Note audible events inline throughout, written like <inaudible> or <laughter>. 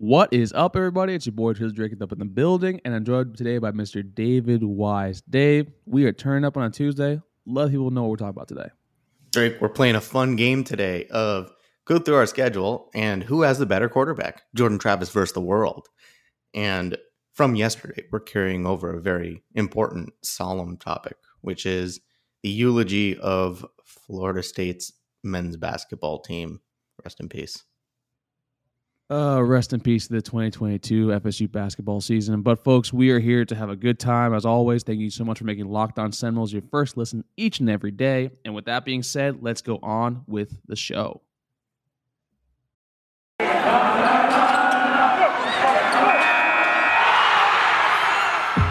What is up, everybody? It's your boy Tris Drake up in the building, and I'm joined today by Mr. David Wise. Dave, we are turning up on a Tuesday. Let people know what we're talking about today. Drake, we're playing a fun game today of go through our schedule and who has the better quarterback, Jordan Travis versus the world. And from yesterday, we're carrying over a very important, solemn topic, which is the eulogy of Florida State's men's basketball team. Rest in peace. Uh, rest in peace to the 2022 FSU basketball season. But folks, we are here to have a good time. As always, thank you so much for making Locked On Seminoles your first listen each and every day. And with that being said, let's go on with the show.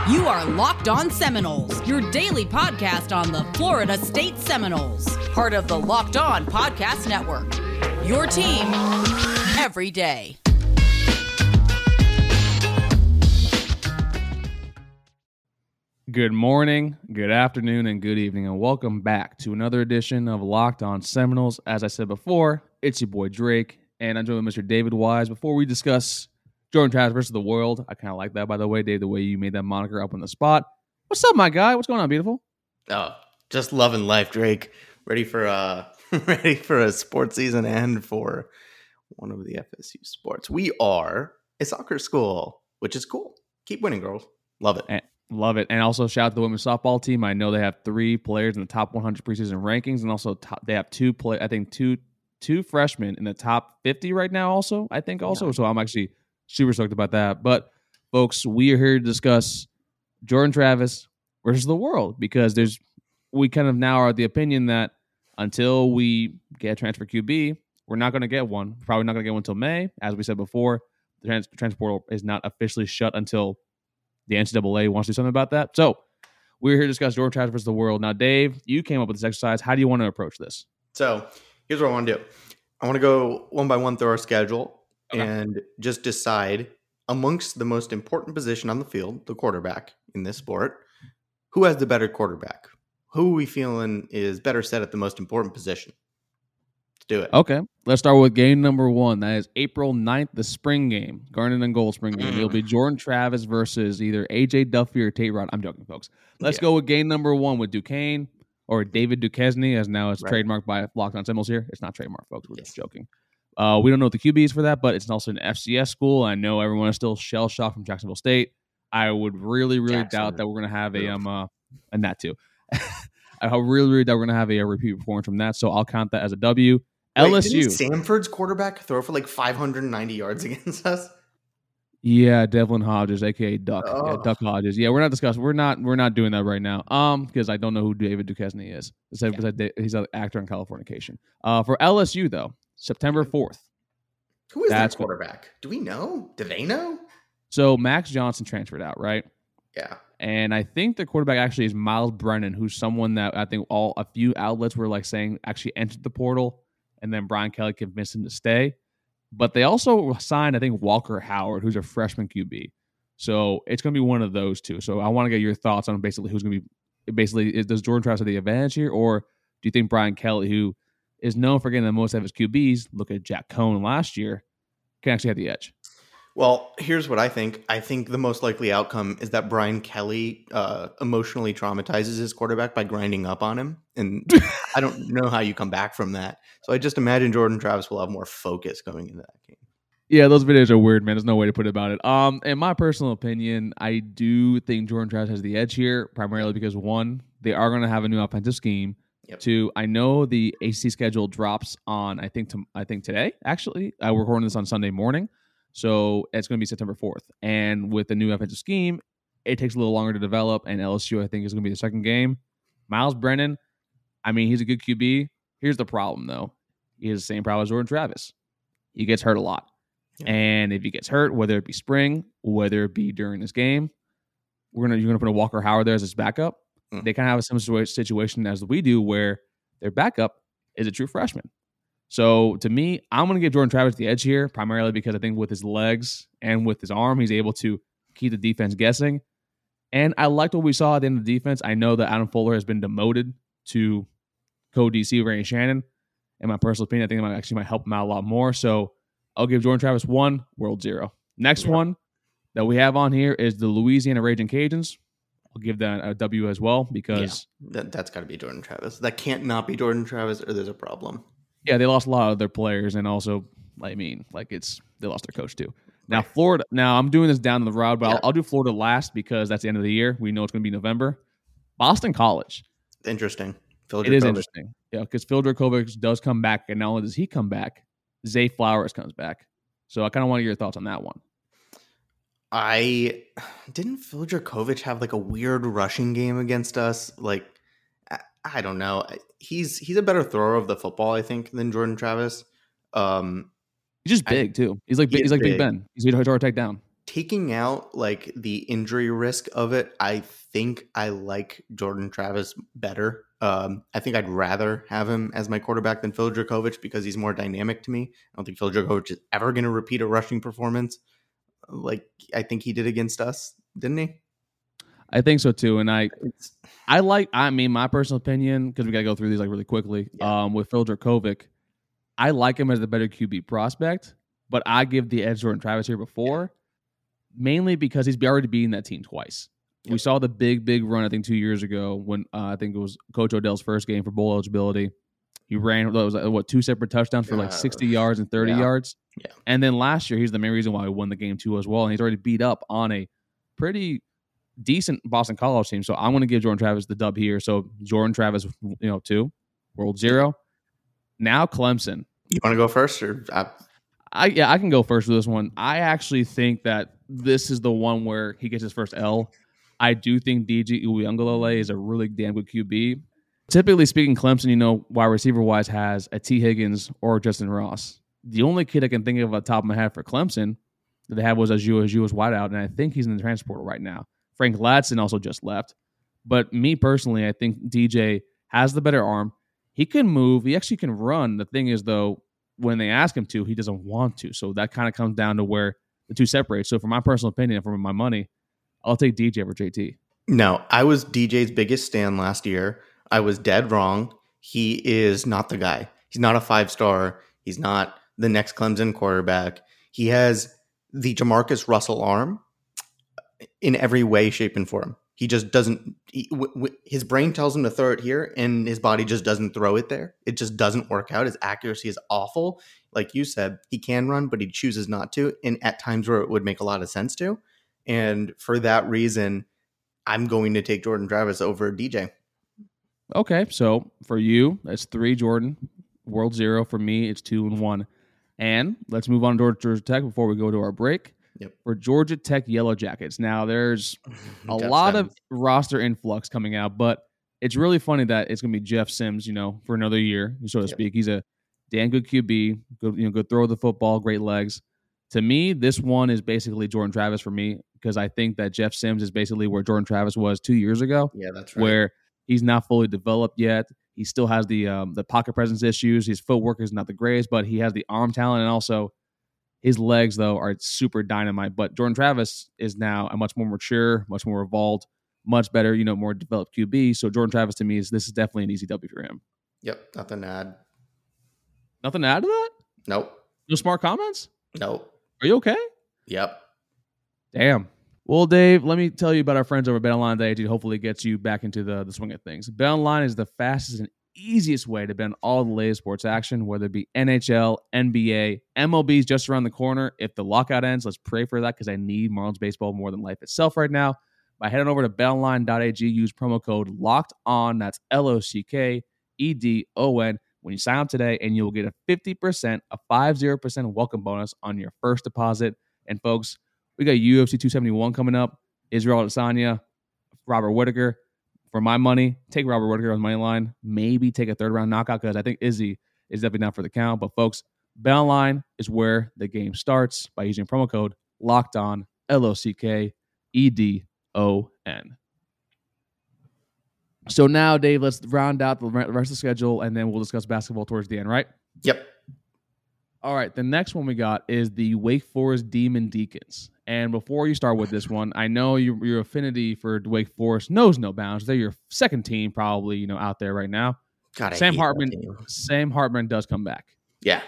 You are Locked On Seminoles, your daily podcast on the Florida State Seminoles, part of the Locked On Podcast Network. Your team every day. Good morning, good afternoon, and good evening, and welcome back to another edition of Locked On Seminoles. As I said before, it's your boy Drake, and I'm joined with Mr. David Wise. Before we discuss Jordan Travis versus the world, I kind of like that, by the way, Dave, the way you made that moniker up on the spot. What's up, my guy? What's going on, beautiful? Oh, just loving life, Drake. Ready for uh <laughs> ready for a sports season and for one of the FSU sports. We are a soccer school, which is cool. Keep winning, girls. Love it. And, love it. And also shout out to the women's softball team. I know they have three players in the top 100 preseason rankings, and also top, they have two play. I think two two freshmen in the top 50 right now. Also, I think also. Yeah. So I'm actually super stoked about that. But folks, we are here to discuss Jordan Travis versus the world because there's we kind of now are the opinion that until we get a transfer QB, we're not going to get one. Probably not going to get one until May. As we said before, the trans- transfer portal is not officially shut until the NCAA wants to do something about that. So we're here to discuss Jordan Travis versus the world. Now, Dave, you came up with this exercise. How do you want to approach this? So here's what I want to do. I want to go one by one through our schedule okay. and just decide amongst the most important position on the field, the quarterback in this sport, who has the better quarterback? Who are we feeling is better set at the most important position? Do it. Okay. Let's start with game number one. That is April 9th, the spring game, Garnet and Gold spring game. It'll be mm. Jordan Travis versus either AJ Duffy or Tate Rod. I'm joking, folks. Let's yeah. go with game number one with Duquesne or David Duquesne, as now it's right. trademarked by Locked On Seminoles here. It's not trademark, folks. We're yes. just joking. Uh, we don't know what the QB is for that, but it's also an FCS school. I know everyone is still shell shocked from Jacksonville State. I would really, really doubt that we're going to have a um uh, and that too. <laughs> I really, really doubt we're going to have a, a repeat performance from that. So I'll count that as a W. LSU. Samford's quarterback throw for like 590 yards against us. Yeah, Devlin Hodges, aka Duck, oh. yeah, Duck Hodges. Yeah, we're not discussing. We're not. We're not doing that right now. Um, because I don't know who David Duquesne is. Except Yeah. He's an actor in Californication. Uh, for LSU though, September fourth. Who is that quarterback? Do we know? Do they know? So Max Johnson transferred out, right? Yeah. And I think the quarterback actually is Miles Brennan, who's someone that I think all a few outlets were like saying actually entered the portal and then Brian Kelly convinced him to stay. But they also signed, I think, Walker Howard, who's a freshman QB. So it's going to be one of those two. So I want to get your thoughts on basically who's going to be. Basically, is, does Jordan Travis have the advantage here, or do you think Brian Kelly, who is known for getting the most out of his QBs, look at Jack Coan last year, can actually have the edge? Well, here's what I think. I think the most likely outcome is that Brian Kelly uh, emotionally traumatizes his quarterback by grinding up on him, and <laughs> I don't know how you come back from that. So I just imagine Jordan Travis will have more focus going into that game. Yeah, those videos are weird, man. There's no way to put it about it. Um, in my personal opinion, I do think Jordan Travis has the edge here, primarily because one, they are going to have a new offensive scheme. Yep. Two, I know the AC schedule drops on I think to, I think today. Actually, I we're recording this on Sunday morning. So it's going to be September 4th. And with the new offensive scheme, it takes a little longer to develop. And LSU, I think, is going to be the second game. Miles Brennan, I mean, he's a good QB. Here's the problem, though. He has the same problem as Jordan Travis. He gets hurt a lot. Yeah. And if he gets hurt, whether it be spring, whether it be during this game, we're gonna you're gonna put a Walker Howard there as his backup. Mm. They kind of have a similar situation as we do, where their backup is a true freshman. So to me, I'm going to give Jordan Travis the edge here, primarily because I think with his legs and with his arm, he's able to keep the defense guessing. And I liked what we saw at the end of the defense. I know that Adam Fuller has been demoted to co DC Randy Shannon. In my personal opinion, I think it might actually might help him out a lot more. So I'll give Jordan Travis one, World zero. Next yeah. one that we have on here is the Louisiana Raging Cajuns. I'll give that a W as well because yeah, that, that's got to be Jordan Travis. That can't not be Jordan Travis, or there's a problem. Yeah, they lost a lot of their players, and also, I mean, like it's they lost their coach too. Now right. Florida. Now I'm doing this down the road, but yeah. I'll, I'll, do Florida last because that's the end of the year. We know it's going to be November. Boston College. Interesting. Phil it is interesting. Yeah, because Phil Jurkovec does come back, and not only does he come back, Zay Flowers comes back. So I kind of want to get your thoughts on that one. I <sighs> didn't Phil Jurkovec have like a weird rushing game against us. Like I, don't know. He's he's a better thrower of the football, I think, than Jordan Travis. Um, he's just big I, too. He's like he he's like big. Big Ben. He's hard to take down. Taking out like the injury risk of it, I think I like Jordan Travis better. Um, I think I'd rather have him as my quarterback than Phil Jurkovec because he's more dynamic to me. I don't think Phil Jurkovec is ever going to repeat a rushing performance like I think he did against us, didn't he? I think so too, and I, I like. I mean, my personal opinion because we got to go through these like really quickly. Yeah. Um, with Phil Jurkovec, I like him as the better QB prospect, but I give the edge to Jordan Travis here before, mainly because he's already beaten that team twice. We saw the big, big run I think two years ago when uh, I think it was Coach Norvell's first game for bowl eligibility. He ran was like, what two separate touchdowns for like sixty yards and thirty yeah. yards. Yeah. And then last year, he's the main reason why we won the game too as well. And he's already beat up on a pretty decent Boston College team. So I'm going to give Jordan Travis the dub here. So Jordan Travis, you know, two, World Zero. Now Clemson. You want to go first, or I, I yeah, I can go first with this one. I actually think that this is the one where he gets his first L. I do think DJ Uiagalelei is a really damn good QB. Typically speaking, Clemson, you know, wide receiver wise, has a Tee Higgins or Justin Ross the only kid I can think of on top of my head for Clemson that they had was Ajou Ajou wideout, and I think he's in the transporter right now. Frank Ladson also just left. But me personally, I think DJ has the better arm. He can move. He actually can run. The thing is, though, when they ask him to, he doesn't want to. So that kind of comes down to where the two separate. So for my personal opinion, for my money, I'll take DJ over JT. No, I was DJ's biggest stand last year. I was dead wrong. He is not the guy. He's not a five star. He's not the next Clemson quarterback. He has the Jamarcus Russell arm in every way, shape, and form. He just doesn't. He, w- w- his brain tells him to throw it here, and his body just doesn't throw it there. It just doesn't work out. His accuracy is awful. Like you said, he can run, but he chooses not to, and at times where it would make a lot of sense to. And for that reason, I'm going to take Jordan Travis over DJ. Okay, so for you, that's three Jordan, World Zero. For me, it's two and one. And let's move on to Georgia Tech before we go to our break. Yep. For Georgia Tech Yellow Jackets. Now, there's <laughs> a lot of roster influx coming out, but it's really funny that it's going to be Jeff Sims, you know, for another year, so to yep. speak. He's a damn good QB, good, you know, good throw the football, great legs. To me, this one is basically Jordan Travis for me because I think that Jeff Sims is basically where Jordan Travis was two years ago. Yeah, that's right. Where he's not fully developed yet. He still has the um, the pocket presence issues. His footwork is not the greatest, but he has the arm talent and also his legs though are super dynamite. But Jordan Travis is now a much more mature, much more evolved, much better, you know, more developed QB. So Jordan Travis to me is this is definitely an easy W for him. Yep, nothing to add. Nothing to add to that? Nope. No smart comments? Nope. Are you okay? Yep. Damn. Well, Dave, let me tell you about our friends over at BetOnline.ag. Hopefully, gets you back into the, the swing of things. BetOnline is the fastest and easiest way to on all the latest sports action, whether it be NHL, NBA, MLB is just around the corner. If the lockout ends, let's pray for that because I need Marlins baseball more than life itself right now. By heading over to BetOnline.ag, use promo code Locked On. That's L O C K E D O N when you sign up today, and you'll get a fifty percent, a five zero percent welcome bonus on your first deposit. And folks we got UFC 271 coming up. Israel Adesanya, Robert Whitaker. For my money, take Robert Whitaker on the money line. Maybe take a third round knockout because I think Izzy is definitely not for the count. But folks, BetOnline is where the game starts by using promo code Locked On L O C K E D O N. So now, Dave, let's round out the rest of the schedule, and then we'll discuss basketball towards the end. Right? Yep. All right, the next one we got is the Wake Forest Demon Deacons. And before you start with this one, I know your, your affinity for Wake Forest knows no bounds. They're your second team, probably you know out there right now. God, Sam Hartman. Sam Hartman does come back. Yeah.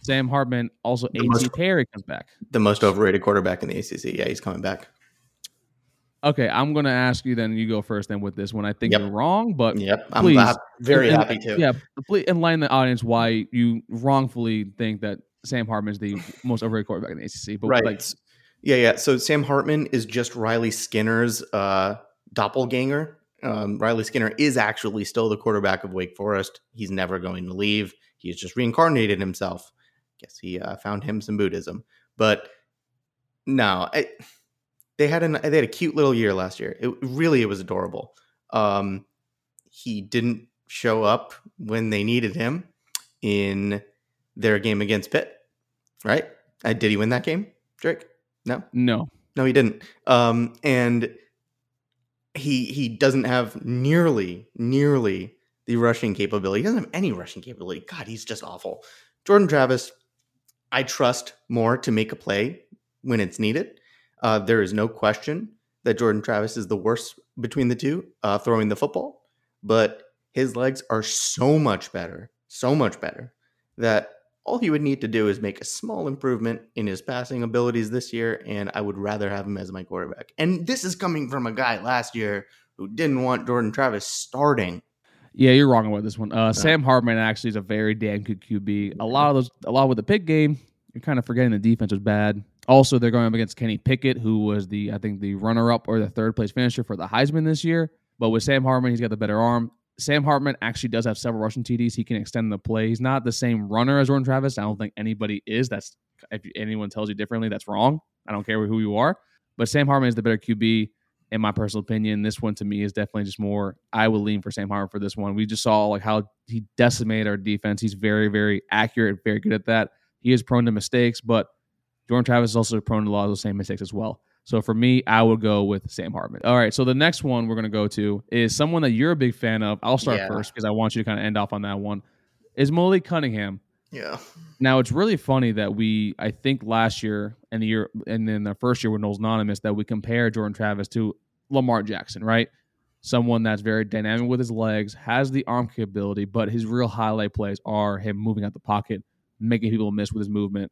Sam Hartman, also The A.T. most- Perry comes back. The most overrated quarterback in the ACC. Yeah, he's coming back. Okay, I'm gonna ask you then. You go first then with this one. I think Yep. you're wrong, but Yep, I'm Please. very happy to. Yeah, please enlighten the audience why you wrongfully think that Sam Hartman is the most overrated quarterback in the ACC. But right. like, yeah, yeah. So Sam Hartman is just Riley Skinner's uh, doppelganger. Um, Riley Skinner is actually still the quarterback of Wake Forest. He's never going to leave. He's just reincarnated himself. I guess he uh, found him some Buddhism, but no, I, they had an they had a cute little year last year. It really it was adorable. Um, he didn't show up when they needed him in their game against Pitt, right? Uh, did he win that game, Drake? No, no, no, he didn't. Um, and he he doesn't have nearly nearly the rushing capability. He doesn't have any rushing capability. God, he's just awful. Jordan Travis, I trust more to make a play when it's needed. Uh, there is no question that Jordan Travis is the worst between the two uh, throwing the football, but his legs are so much better, so much better that all he would need to do is make a small improvement in his passing abilities this year, and I would rather have him as my quarterback. And this is coming from a guy last year who didn't want Jordan Travis starting. yeah, you're wrong about this one. Uh, Sam Hartman actually is a very damn good QB. A lot of those, a lot with the pick game, you're kind of forgetting the defense was bad. Also, they're going up against Kenny Pickett, who was the I think the runner up or the third place finisher for the Heisman this year. But with Sam Hartman, he's got the better arm. Sam Hartman actually does have several rushing TDs. He can extend the play. He's not the same runner as Jordan Travis. I don't think anybody is. That's if anyone tells you differently, that's wrong. I don't care who you are. But Sam Hartman is the better QB in my personal opinion. This one to me is definitely just more. I would lean for Sam Hartman for this one. We just saw like how he decimated our defense. He's very, very accurate, very good at that. He is prone to mistakes, but Jordan Travis is also prone to a lot of those same mistakes as well. So for me, I would go with Sam Hartman. All right. So the next one we're going to go to is someone that you're a big fan of. I'll start Yeah. first because I want you to kind of end off on that one. Is Malik Cunningham. Yeah. Now it's really funny that we, I think last year and the year, and then the first year with Knowles Anonymous, that we compare Jordan Travis to Lamar Jackson, right? Someone that's very dynamic with his legs, has the arm capability, but his real highlight plays are him moving out the pocket, making people miss with his movement.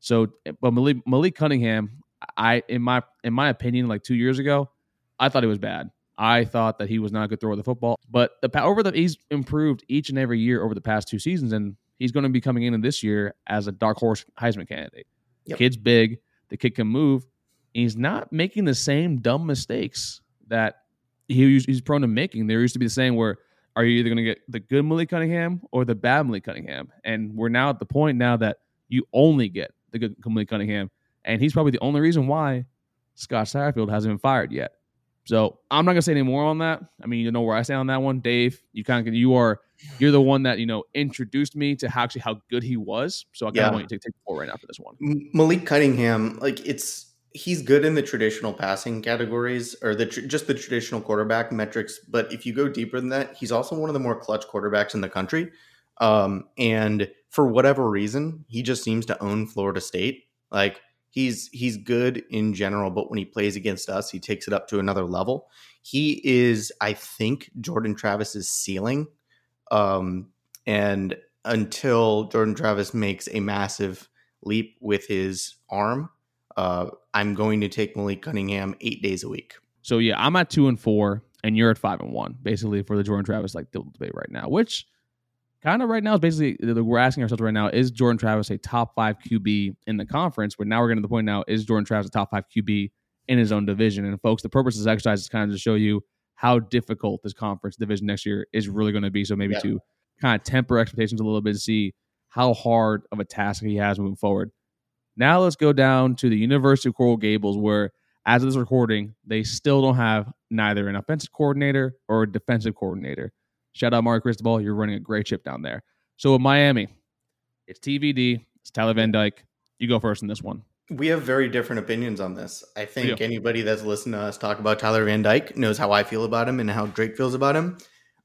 So, eh, but Malik, Malik Cunningham, I in my in my opinion, like two years ago, I thought he was bad. I thought that he was not a good thrower of the football, but the over the he's improved each and every year over the past two seasons, and he's going to be coming in this year as a dark horse Heisman candidate. Yep. Kid's big, the kid can move. He's not making the same dumb mistakes that he he's prone to making. There used to be the saying where are you either going to get the good Malik Cunningham or the bad Malik Cunningham, and we're now at the point now that you only get the good Malik Cunningham, and he's probably the only reason why Scott Satterfield hasn't been fired yet. So I'm not gonna say any more on that. I mean, you know where I stand on that one, Dave. You kind of you are you're the one that you know introduced me to how actually how good he was. So I kind of Yeah. want you to take the floor right now for this one. Malik Cunningham, like it's he's good in the traditional passing categories or the tr- just the traditional quarterback metrics. But if you go deeper than that, he's also one of the more clutch quarterbacks in the country. Um, and for whatever reason, he just seems to own Florida State. Like he's he's good in general, but when he plays against us, he takes it up to another level. He is, I think, Jordan Travis's ceiling. Um, and until Jordan Travis makes a massive leap with his arm, uh, I'm going to take Malik Cunningham eight days a week. So yeah, I'm at two and four, and you're at five and one, basically for the Jordan Travis like debate right now. Which kind of right now is basically we're asking ourselves right now: Is Jordan Travis a top five QB in the conference? But now we're getting to the point now: Is Jordan Travis a top five QB in his own division? And folks, the purpose of this exercise is kind of to show you how difficult this conference division next year is really going to be. So maybe Yeah. to kind of temper expectations a little bit to see how hard of a task he has moving forward. Now let's go down to the University of Coral Gables, where as of this recording, they still don't have neither an offensive coordinator or a defensive coordinator. Shout out Mario Cristobal, you're running a great ship down there. So with Miami, it's TVD, it's Tyler Van Dyke. You go first in this one. We have very different opinions on this. I think Yeah. anybody that's listened to us talk about Tyler Van Dyke knows how I feel about him and how Drake feels about him.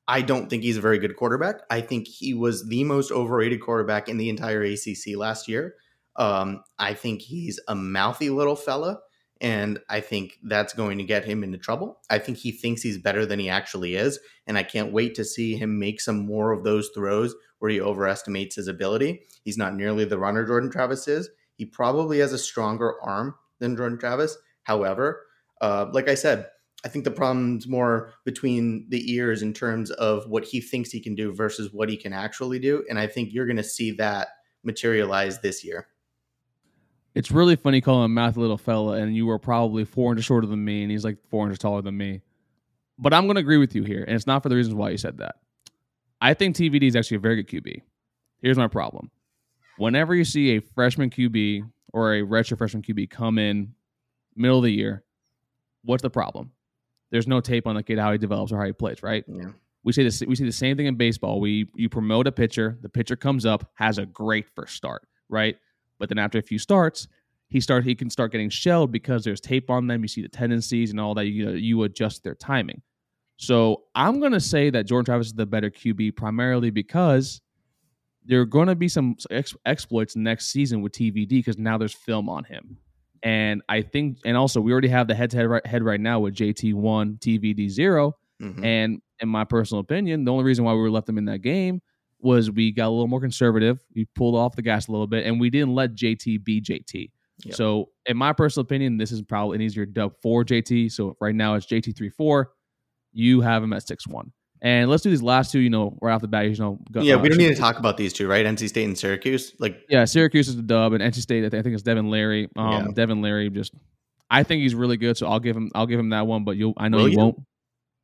I don't think he's a very good quarterback. I think he was the most overrated quarterback in the entire ACC last year. Um, I think he's a mouthy little fella, And I think that's going to get him into trouble. I think he thinks he's better than he actually is. And I can't wait to see him make some more of those throws where he overestimates his ability. He's not nearly the runner Jordan Travis is. He probably has a stronger arm than Jordan Travis. However, uh, like I said, I think the problem's more between the ears in terms of what he thinks he can do versus what he can actually do. And I think you're going to see that materialize this year. It's really funny calling him math little fella, and you were probably 400 shorter than me, and he's like 400 taller than me. But I'm going to agree with you here, and it's not for the reasons why you said that. I think TVD is actually a very good QB. Here's my problem. Whenever you see a freshman QB or a retro freshman QB come in middle of the year, what's the problem? There's no tape on the kid how he develops or how he plays, right? Yeah. We see this. We see the same thing in baseball. We you promote a pitcher, the pitcher comes up, has a great first start, right? But then after a few starts, he start he can start getting shelled because there's tape on them. You see the tendencies and all that. You know, you adjust their timing. So I'm gonna say that Jordan Travis is the better QB primarily because there are going to be some ex- exploits next season with TVD because now there's film on him. And I think, and also we already have the head to head right, head right now with JT one TVD 0 Mhm. And in my personal opinion, the only reason why we were left him in that game was we got a little more conservative. We pulled off the gas a little bit, and we didn't let JT be JT. Yep. So, in my personal opinion, this is probably an easier dub for JT. So right now it's JT three four. You have him at six one. And let's do these last two. You know, right off the bat, you know. Go, yeah, uh, we don't need to talk about these two, right? NC State and Syracuse. Like, Yeah, Syracuse is the dub, and NC State. I think, I think it's Devin Leary. Um, Yeah. Devin Leary just, I think he's really good. So I'll give him, I'll give him that one. But you, I know Will you won't.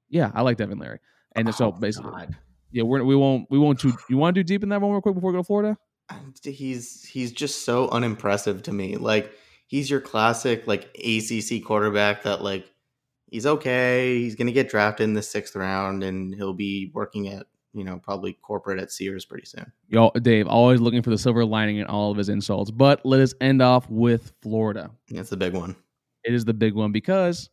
Yeah, I like Devin Leary, and so oh, basically, God. Yeah, we're, we won't, we won't. You want to do deep in that one real quick before we go to Florida? Um, he's he's just so unimpressive to me. Like he's your classic like ACC quarterback that like he's okay. He's gonna get drafted in the sixth round, and he'll be working at you know probably corporate at Sears pretty soon. Yo, Dave, always looking for the silver lining in all of his insults. But let us end off with Florida. That's the big one. It is the big one because,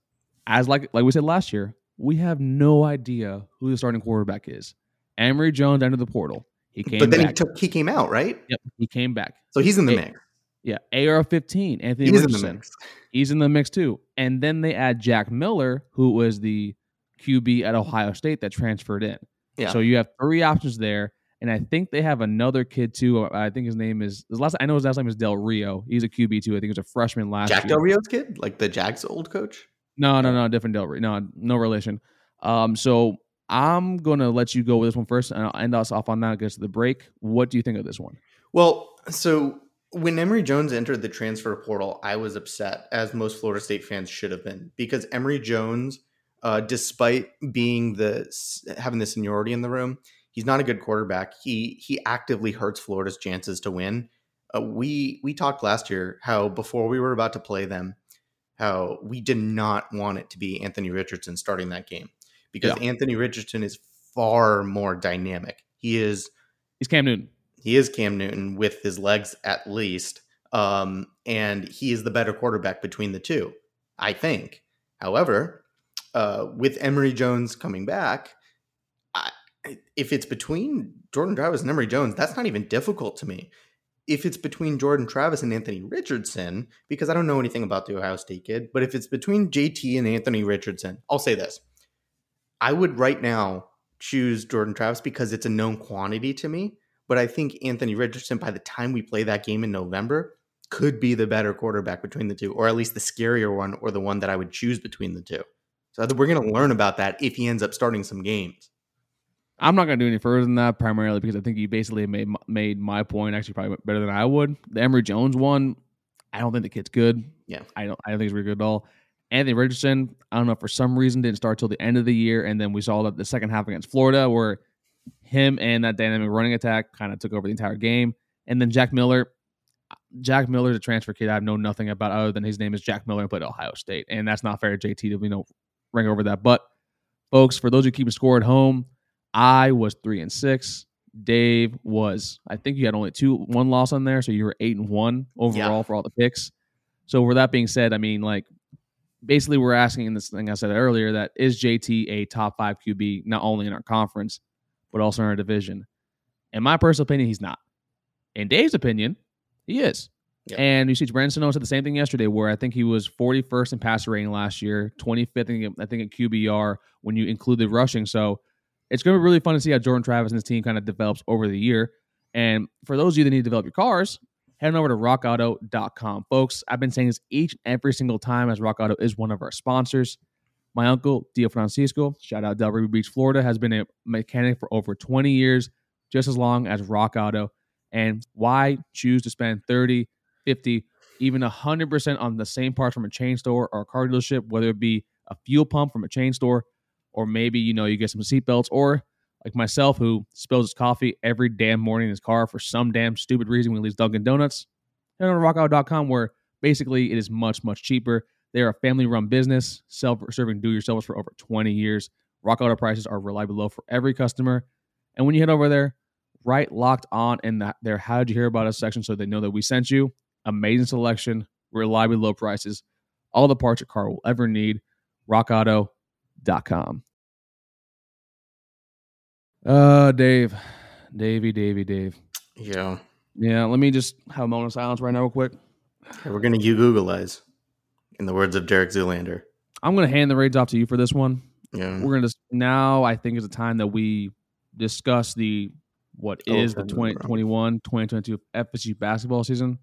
as like like we said last year, we have no idea who the starting quarterback is. Emory Jones entered the portal. He came but then back. he took he came out right, yep, he came back. so he's in the Hey, mix. Yeah, AR fifteen, Anthony He's in the mix. He's in the mix too. And then they add Jack Miller, who was the QB at Ohio State that transferred in. Yeah. So you have three options there. And I think they have another kid too. I think his name is his last. I know his last name is Del Rio. He's a QB too. I think he was a freshman last year. Jack year. Del Rio's kid, like the Jags old coach. No, no, no, different Del Rio. No, no relation. Um, so I'm gonna let you go with this one first, and I'll end us off on that. Gets to the break. What do you think of this one? Well, so when Emory Jones entered the transfer portal, I was upset, as most Florida State fans should have been, because Emory Jones, uh, despite being the having the seniority in the room, he's not a good quarterback. He he actively hurts Florida's chances to win. Uh, we we talked last year how before we were about to play them, how we did not want it to be Anthony Richardson starting that game because Anthony Richardson is far more dynamic. He is He's Cam Newton. he is Cam Newton with his legs at least. Um, and he is the better quarterback between the two, I think. However, uh, with Emory Jones coming back, I, if it's between Jordan Travis and Emory Jones, that's not even difficult to me. If it's between Jordan Travis and Anthony Richardson, because I don't know anything about the Ohio State kid, but if it's between JT and Anthony Richardson, I'll say this. I would right now choose Jordan Travis because it's a known quantity to me. But I think Anthony Richardson, by the time we play that game in November, could be the better quarterback between the two, or at least the scarier one, or the one that I would choose between the two. So I think we're going to learn about that if he ends up starting some games. I'm not going to do any further than that, primarily because I think you basically made made my point actually probably better than I would. The Emory Jones one, I don't think the kid's good. Yeah. I don't. I don't think he's really good at all. Anthony Richardson, I don't know for some reason didn't start till the end of the year, and then we saw that the second half against Florida, where him and that dynamic running attack kind of took over the entire game. And then Jack Miller, Jack Miller's a transfer kid I know nothing about other than his name is Jack Miller and played at Ohio State, and that's not fair to JT to you know ring over that. But folks, for those who keep a score at home, I was three and six. Dave was, I think you had only two, one loss on there, so you were eight and one overall for all the picks. So, with that being said, I mean, like, basically, we're asking in this thing I said earlier that is JT a top five QB not only in our conference but also in our division? In my personal opinion, he's not. In Dave's opinion, he is. Yep. And you see Brandon Sano said the same thing yesterday, where I think he was 41st in passer rating last year, 25th, I think, I think at QBR when you include the rushing. So it's going to be really fun to see how Jordan Travis and his team kind of develops over the year. And for those of you that need to develop your cars, head on over to rockauto.com. Folks, I've been saying this each and every single time as Rock Auto is one of our sponsors. My uncle, Dio Francisco, shout out Delray Beach, Florida, has been a mechanic for over 20 years, just as long as Rock Auto. And why choose to spend 30 50 even 100% on the same parts from a chain store or a car dealership, whether it be a fuel pump from a chain store, or maybe, you know, you get some seatbelts, or like myself, who spills his coffee every damn morning in his car for some damn stupid reason when he leaves Dunkin' Donuts. Head on to rockauto.com where basically it is much, much cheaper. They are a family run business, self serving do yourselves for over 20 years. Rock Auto prices are reliably low for every customer. And when you head over there, right locked on in that there how did you hear about us section so they know that we sent you amazing selection, reliably low prices, all the parts your car will ever need. RockAuto.com. Uh, Dave, Davey, Davey, Dave. Yeah. Yeah. Let me just have a moment of silence right now, real quick. we're gonna you Googleize, in the words of Derek Zoolander. I'm gonna hand the reins off to you for this one. Yeah. We're gonna just now. I think is the time that we discuss the what oh, is the 2021 2022 FSU basketball season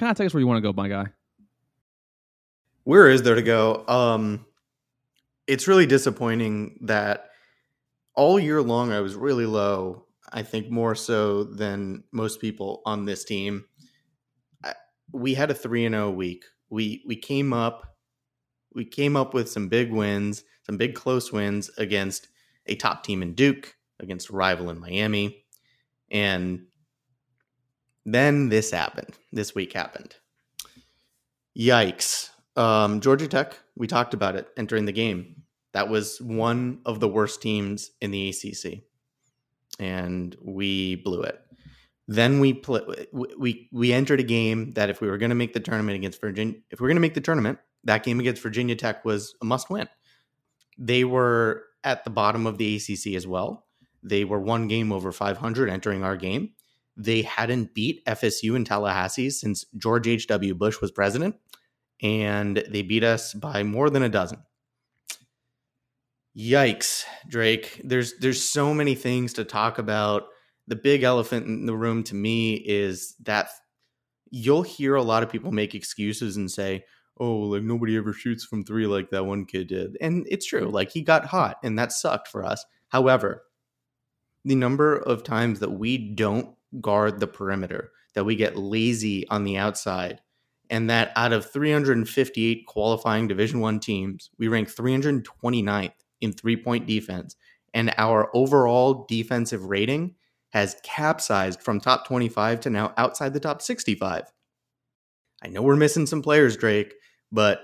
kind of take us where you want to go, my guy. Where is there to go? Um, it's really disappointing that all year long I was really low. I think more so than most people on this team. we had a three and zero oh week. We we came up, we came up with some big wins, some big close wins against a top team in Duke, against a rival in Miami, and then this happened. This week happened. Yikes. Um, Georgia Tech, we talked about it entering the game. That was one of the worst teams in the ACC, and we blew it. Then we play, we we entered a game that if we were going to make the tournament against Virginia, if we are going to make the tournament, that game against Virginia Tech was a must win. They were at the bottom of the ACC as well. They were one game over 500 entering our game. They hadn't beat FSU in Tallahassee since George H.W. Bush was president, and they beat us by more than a dozen. Yikes, Drake. There's there's so many things to talk about. The big elephant in the room to me is that you'll hear a lot of people make excuses and say, "Oh, like nobody ever shoots from 3 like that one kid did." And it's true. Like he got hot and that sucked for us. However, the number of times that we don't guard the perimeter, that we get lazy on the outside, and that out of 358 qualifying Division 1 teams, we rank 329th in three-point defense, and our overall defensive rating has capsized from top 25 to now outside the top 65. I know we're missing some players, Drake, but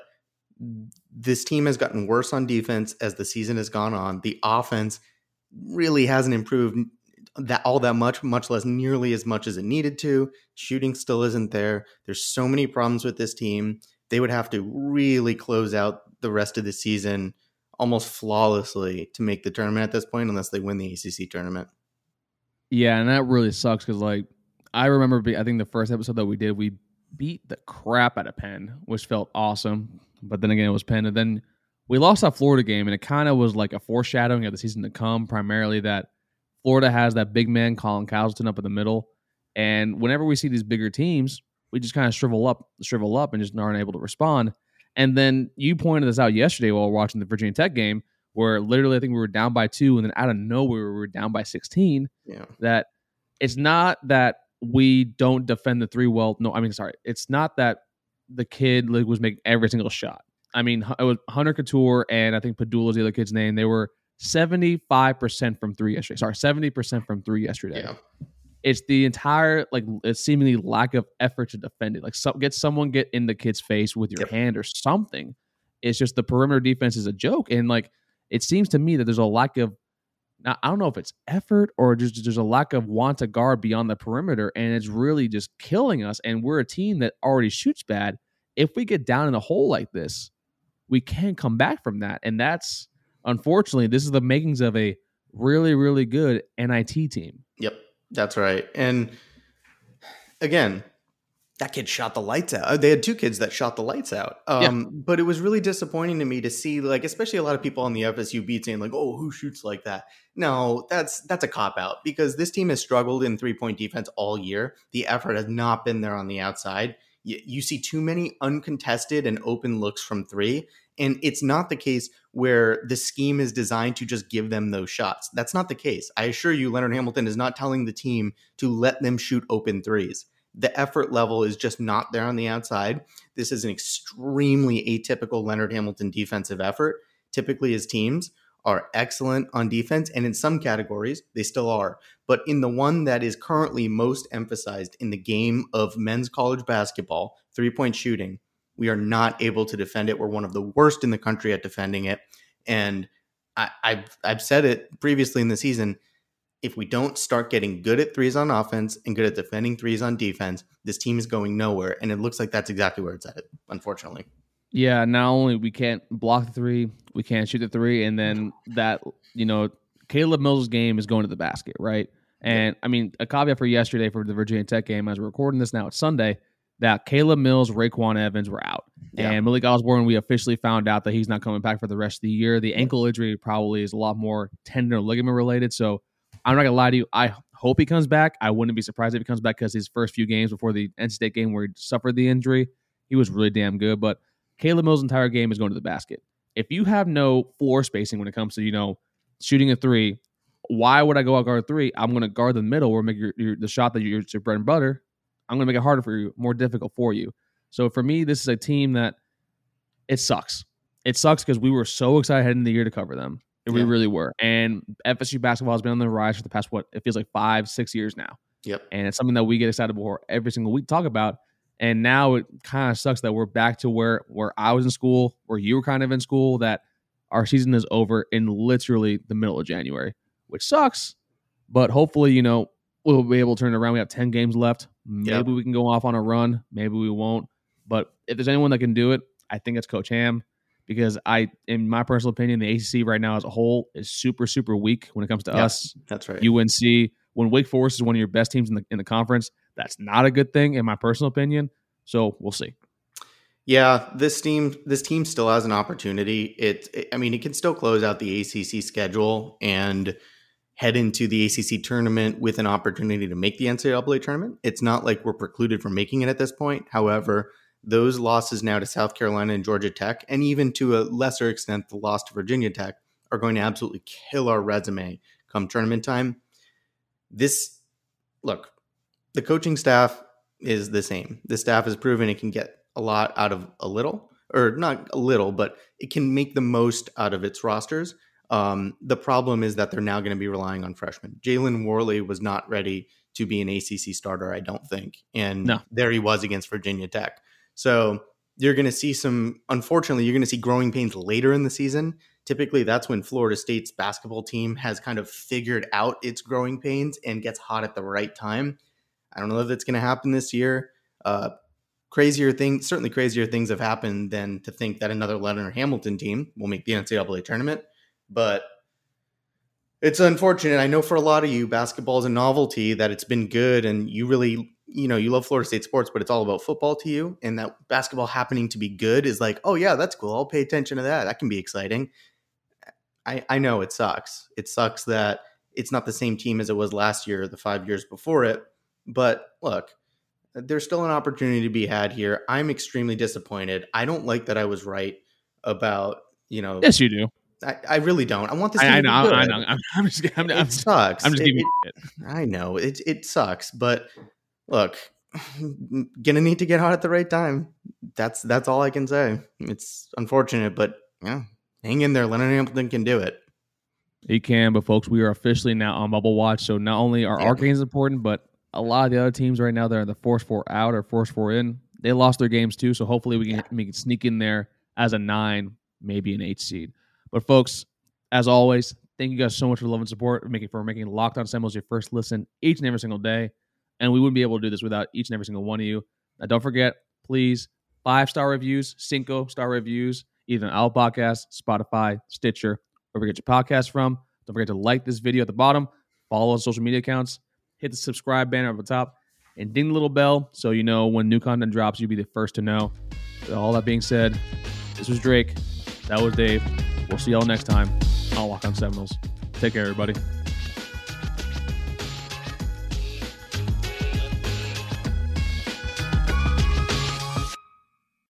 this team has gotten worse on defense as the season has gone on. The offense really hasn't improved that all that much, much less nearly as much as it needed to. Shooting still isn't there. There's so many problems with this team. They would have to really close out the rest of the season almost flawlessly to make the tournament at this point, unless they win the ACC tournament. Yeah, and that really sucks because like I remember, I think the first episode that we did, we beat the crap out of Penn, which felt awesome. But then again, it was Penn, and then we lost that Florida game, and it kind of was like a foreshadowing of the season to come. Primarily that Florida has that big man, Colin Castleton, up in the middle. And whenever we see these bigger teams, we just kind of shrivel up, shrivel up, and just aren't able to respond. And then you pointed this out yesterday while watching the Virginia Tech game, where literally I think we were down by two, and then out of nowhere we were down by sixteen. Yeah. That it's not that we don't defend the three well. No, I mean sorry, it's not that the kid like, was making every single shot. I mean, it was Hunter Cattoor and I think Pedulla's the other kid's name. They were 75% from three yesterday. Sorry, 70% from three yesterday. Yeah. It's the entire like seemingly lack of effort to defend it. Like so, get someone get in the kid's face with your yep. hand or something. It's just the perimeter defense is a joke, and like it seems to me that there's a lack of. Now, I don't know if it's effort or just there's a lack of want to guard beyond the perimeter, and it's really just killing us. And we're a team that already shoots bad. If we get down in a hole like this, we can't come back from that, and that's unfortunately, this is the makings of a really, really good NIT team. Yep, that's right. And again, that kid shot the lights out. Uh, they had two kids that shot the lights out. Um, yeah. But it was really disappointing to me to see, like, especially a lot of people on the FSU beat saying, like, "Oh, who shoots like that?" No, that's that's a cop out because this team has struggled in three point defense all year. The effort has not been there on the outside. You, you see too many uncontested and open looks from three, and it's not the case where the scheme is designed to just give them those shots. That's not the case. I assure you, Leonard Hamilton is not telling the team to let them shoot open threes the effort level is just not there on the outside. This is an extremely atypical Leonard Hamilton defensive effort. Typically, his teams are excellent on defense, and in some categories, they still are. But in the one that is currently most emphasized in the game of men's college basketball, three point shooting, we are not able to defend it. We're one of the worst in the country at defending it. And I, have I've said it previously in the season if we don't start getting good at threes on offense and good at defending threes on defense, this team is going nowhere. And it looks like that's exactly where it's at, unfortunately. Yeah, not only we can't block the three, we can't shoot the three, and then that, you know, Caleb Mills' game is going to the basket, right? And I mean, a caveat for yesterday for the Virginia Tech game, as we're recording this now, it's Sunday, that Caleb Mills, RayQuan Evans were out. Yeah. And Malik Osborne, we officially found out that he's not coming back for the rest of the year. The ankle injury probably is a lot more tendon or ligament related. So I'm not gonna lie to you. I hope he comes back. I wouldn't be surprised if he comes back because his first few games before the NC State game where he suffered the injury, he was really damn good. But Caleb Mills' entire game is going to the basket. If you have no floor spacing when it comes to you know shooting a three, why would I go out guard three? I'm going to guard the middle or make your, your the shot that you're your bread and butter. I'm going to make it harder for you, more difficult for you. So for me, this is a team that it sucks. It sucks because we were so excited heading into the year to cover them. We really were. And FSU basketball has been on the rise for the past what it feels like five, six years now. Yep. And it's something that we get excited for every single week talk about. And now it kind of sucks that we're back to where where I was in school, where you were kind of in school, that our season is over in literally the middle of January, which sucks. But hopefully, you know, we'll be able to turn it around. We have 10 games left. Maybe yep. we can go off on a run. Maybe we won't. But if there's anyone that can do it, I think it's Coach Ham because I, in my personal opinion, the ACC right now as a whole is super, super weak when it comes to yeah, us. That's right. UNC, when Wake Forest is one of your best teams in the in the conference, that's not a good thing in my personal opinion. So we'll see. Yeah, this team this team still has an opportunity. It, it, I mean, it can still close out the ACC schedule and head into the ACC tournament with an opportunity to make the NCAA tournament. It's not like we're precluded from making it at this point. However, those losses now to South Carolina and Georgia Tech, and even to a lesser extent, the loss to Virginia Tech, are going to absolutely kill our resume come tournament time. This, look, the coaching staff is the same. The staff has proven it can get a lot out of a little, or not a little, but it can make the most out of its rosters. Um, the problem is that they're now going to be relying on freshmen. Jalen Warley was not ready to be an ACC starter, I don't think. And no. there he was against Virginia Tech. So you're going to see some, unfortunately, you're going to see growing pains later in the season. Typically, that's when Florida State's basketball team has kind of figured out its growing pains and gets hot at the right time. I don't know if that's going to happen this year. Uh, crazier things, certainly crazier things have happened than to think that another Leonard Hamilton team will make the NCAA tournament. But it's unfortunate. I know for a lot of you, basketball is a novelty that it's been good and you really you know, you love Florida State sports, but it's all about football to you. And that basketball happening to be good is like, oh, yeah, that's cool. I'll pay attention to that. That can be exciting. I, I know it sucks. It sucks that it's not the same team as it was last year, the five years before it. But look, there's still an opportunity to be had here. I'm extremely disappointed. I don't like that I was right about, you know. Yes, you do. I, I really don't. I want this. I, I know. I know. I'm, I'm just. I'm, it I'm, sucks. I'm just giving it, it, I know it. It sucks, but look, <sighs> gonna need to get hot at the right time. That's that's all I can say. It's unfortunate, but yeah, hang in there. Leonard Hamilton can do it. He can, but folks, we are officially now on bubble watch. So not only are yeah. our games important, but a lot of the other teams right now that are the force four out or force four in, they lost their games too. So hopefully we can, yeah. we can sneak in there as a nine, maybe an eight seed. But folks, as always, thank you guys so much for the love and support, making for making Locked On Seminoles your first listen each and every single day. And we wouldn't be able to do this without each and every single one of you. Now, don't forget, please five star reviews, cinco star reviews, even our podcast, Spotify, Stitcher, wherever you get your podcast from. Don't forget to like this video at the bottom, follow us on social media accounts, hit the subscribe banner up the top, and ding the little bell so you know when new content drops, you'll be the first to know. With all that being said, this was Drake. That was Dave. We'll see y'all next time on Locked On Seminoles. Take care, everybody.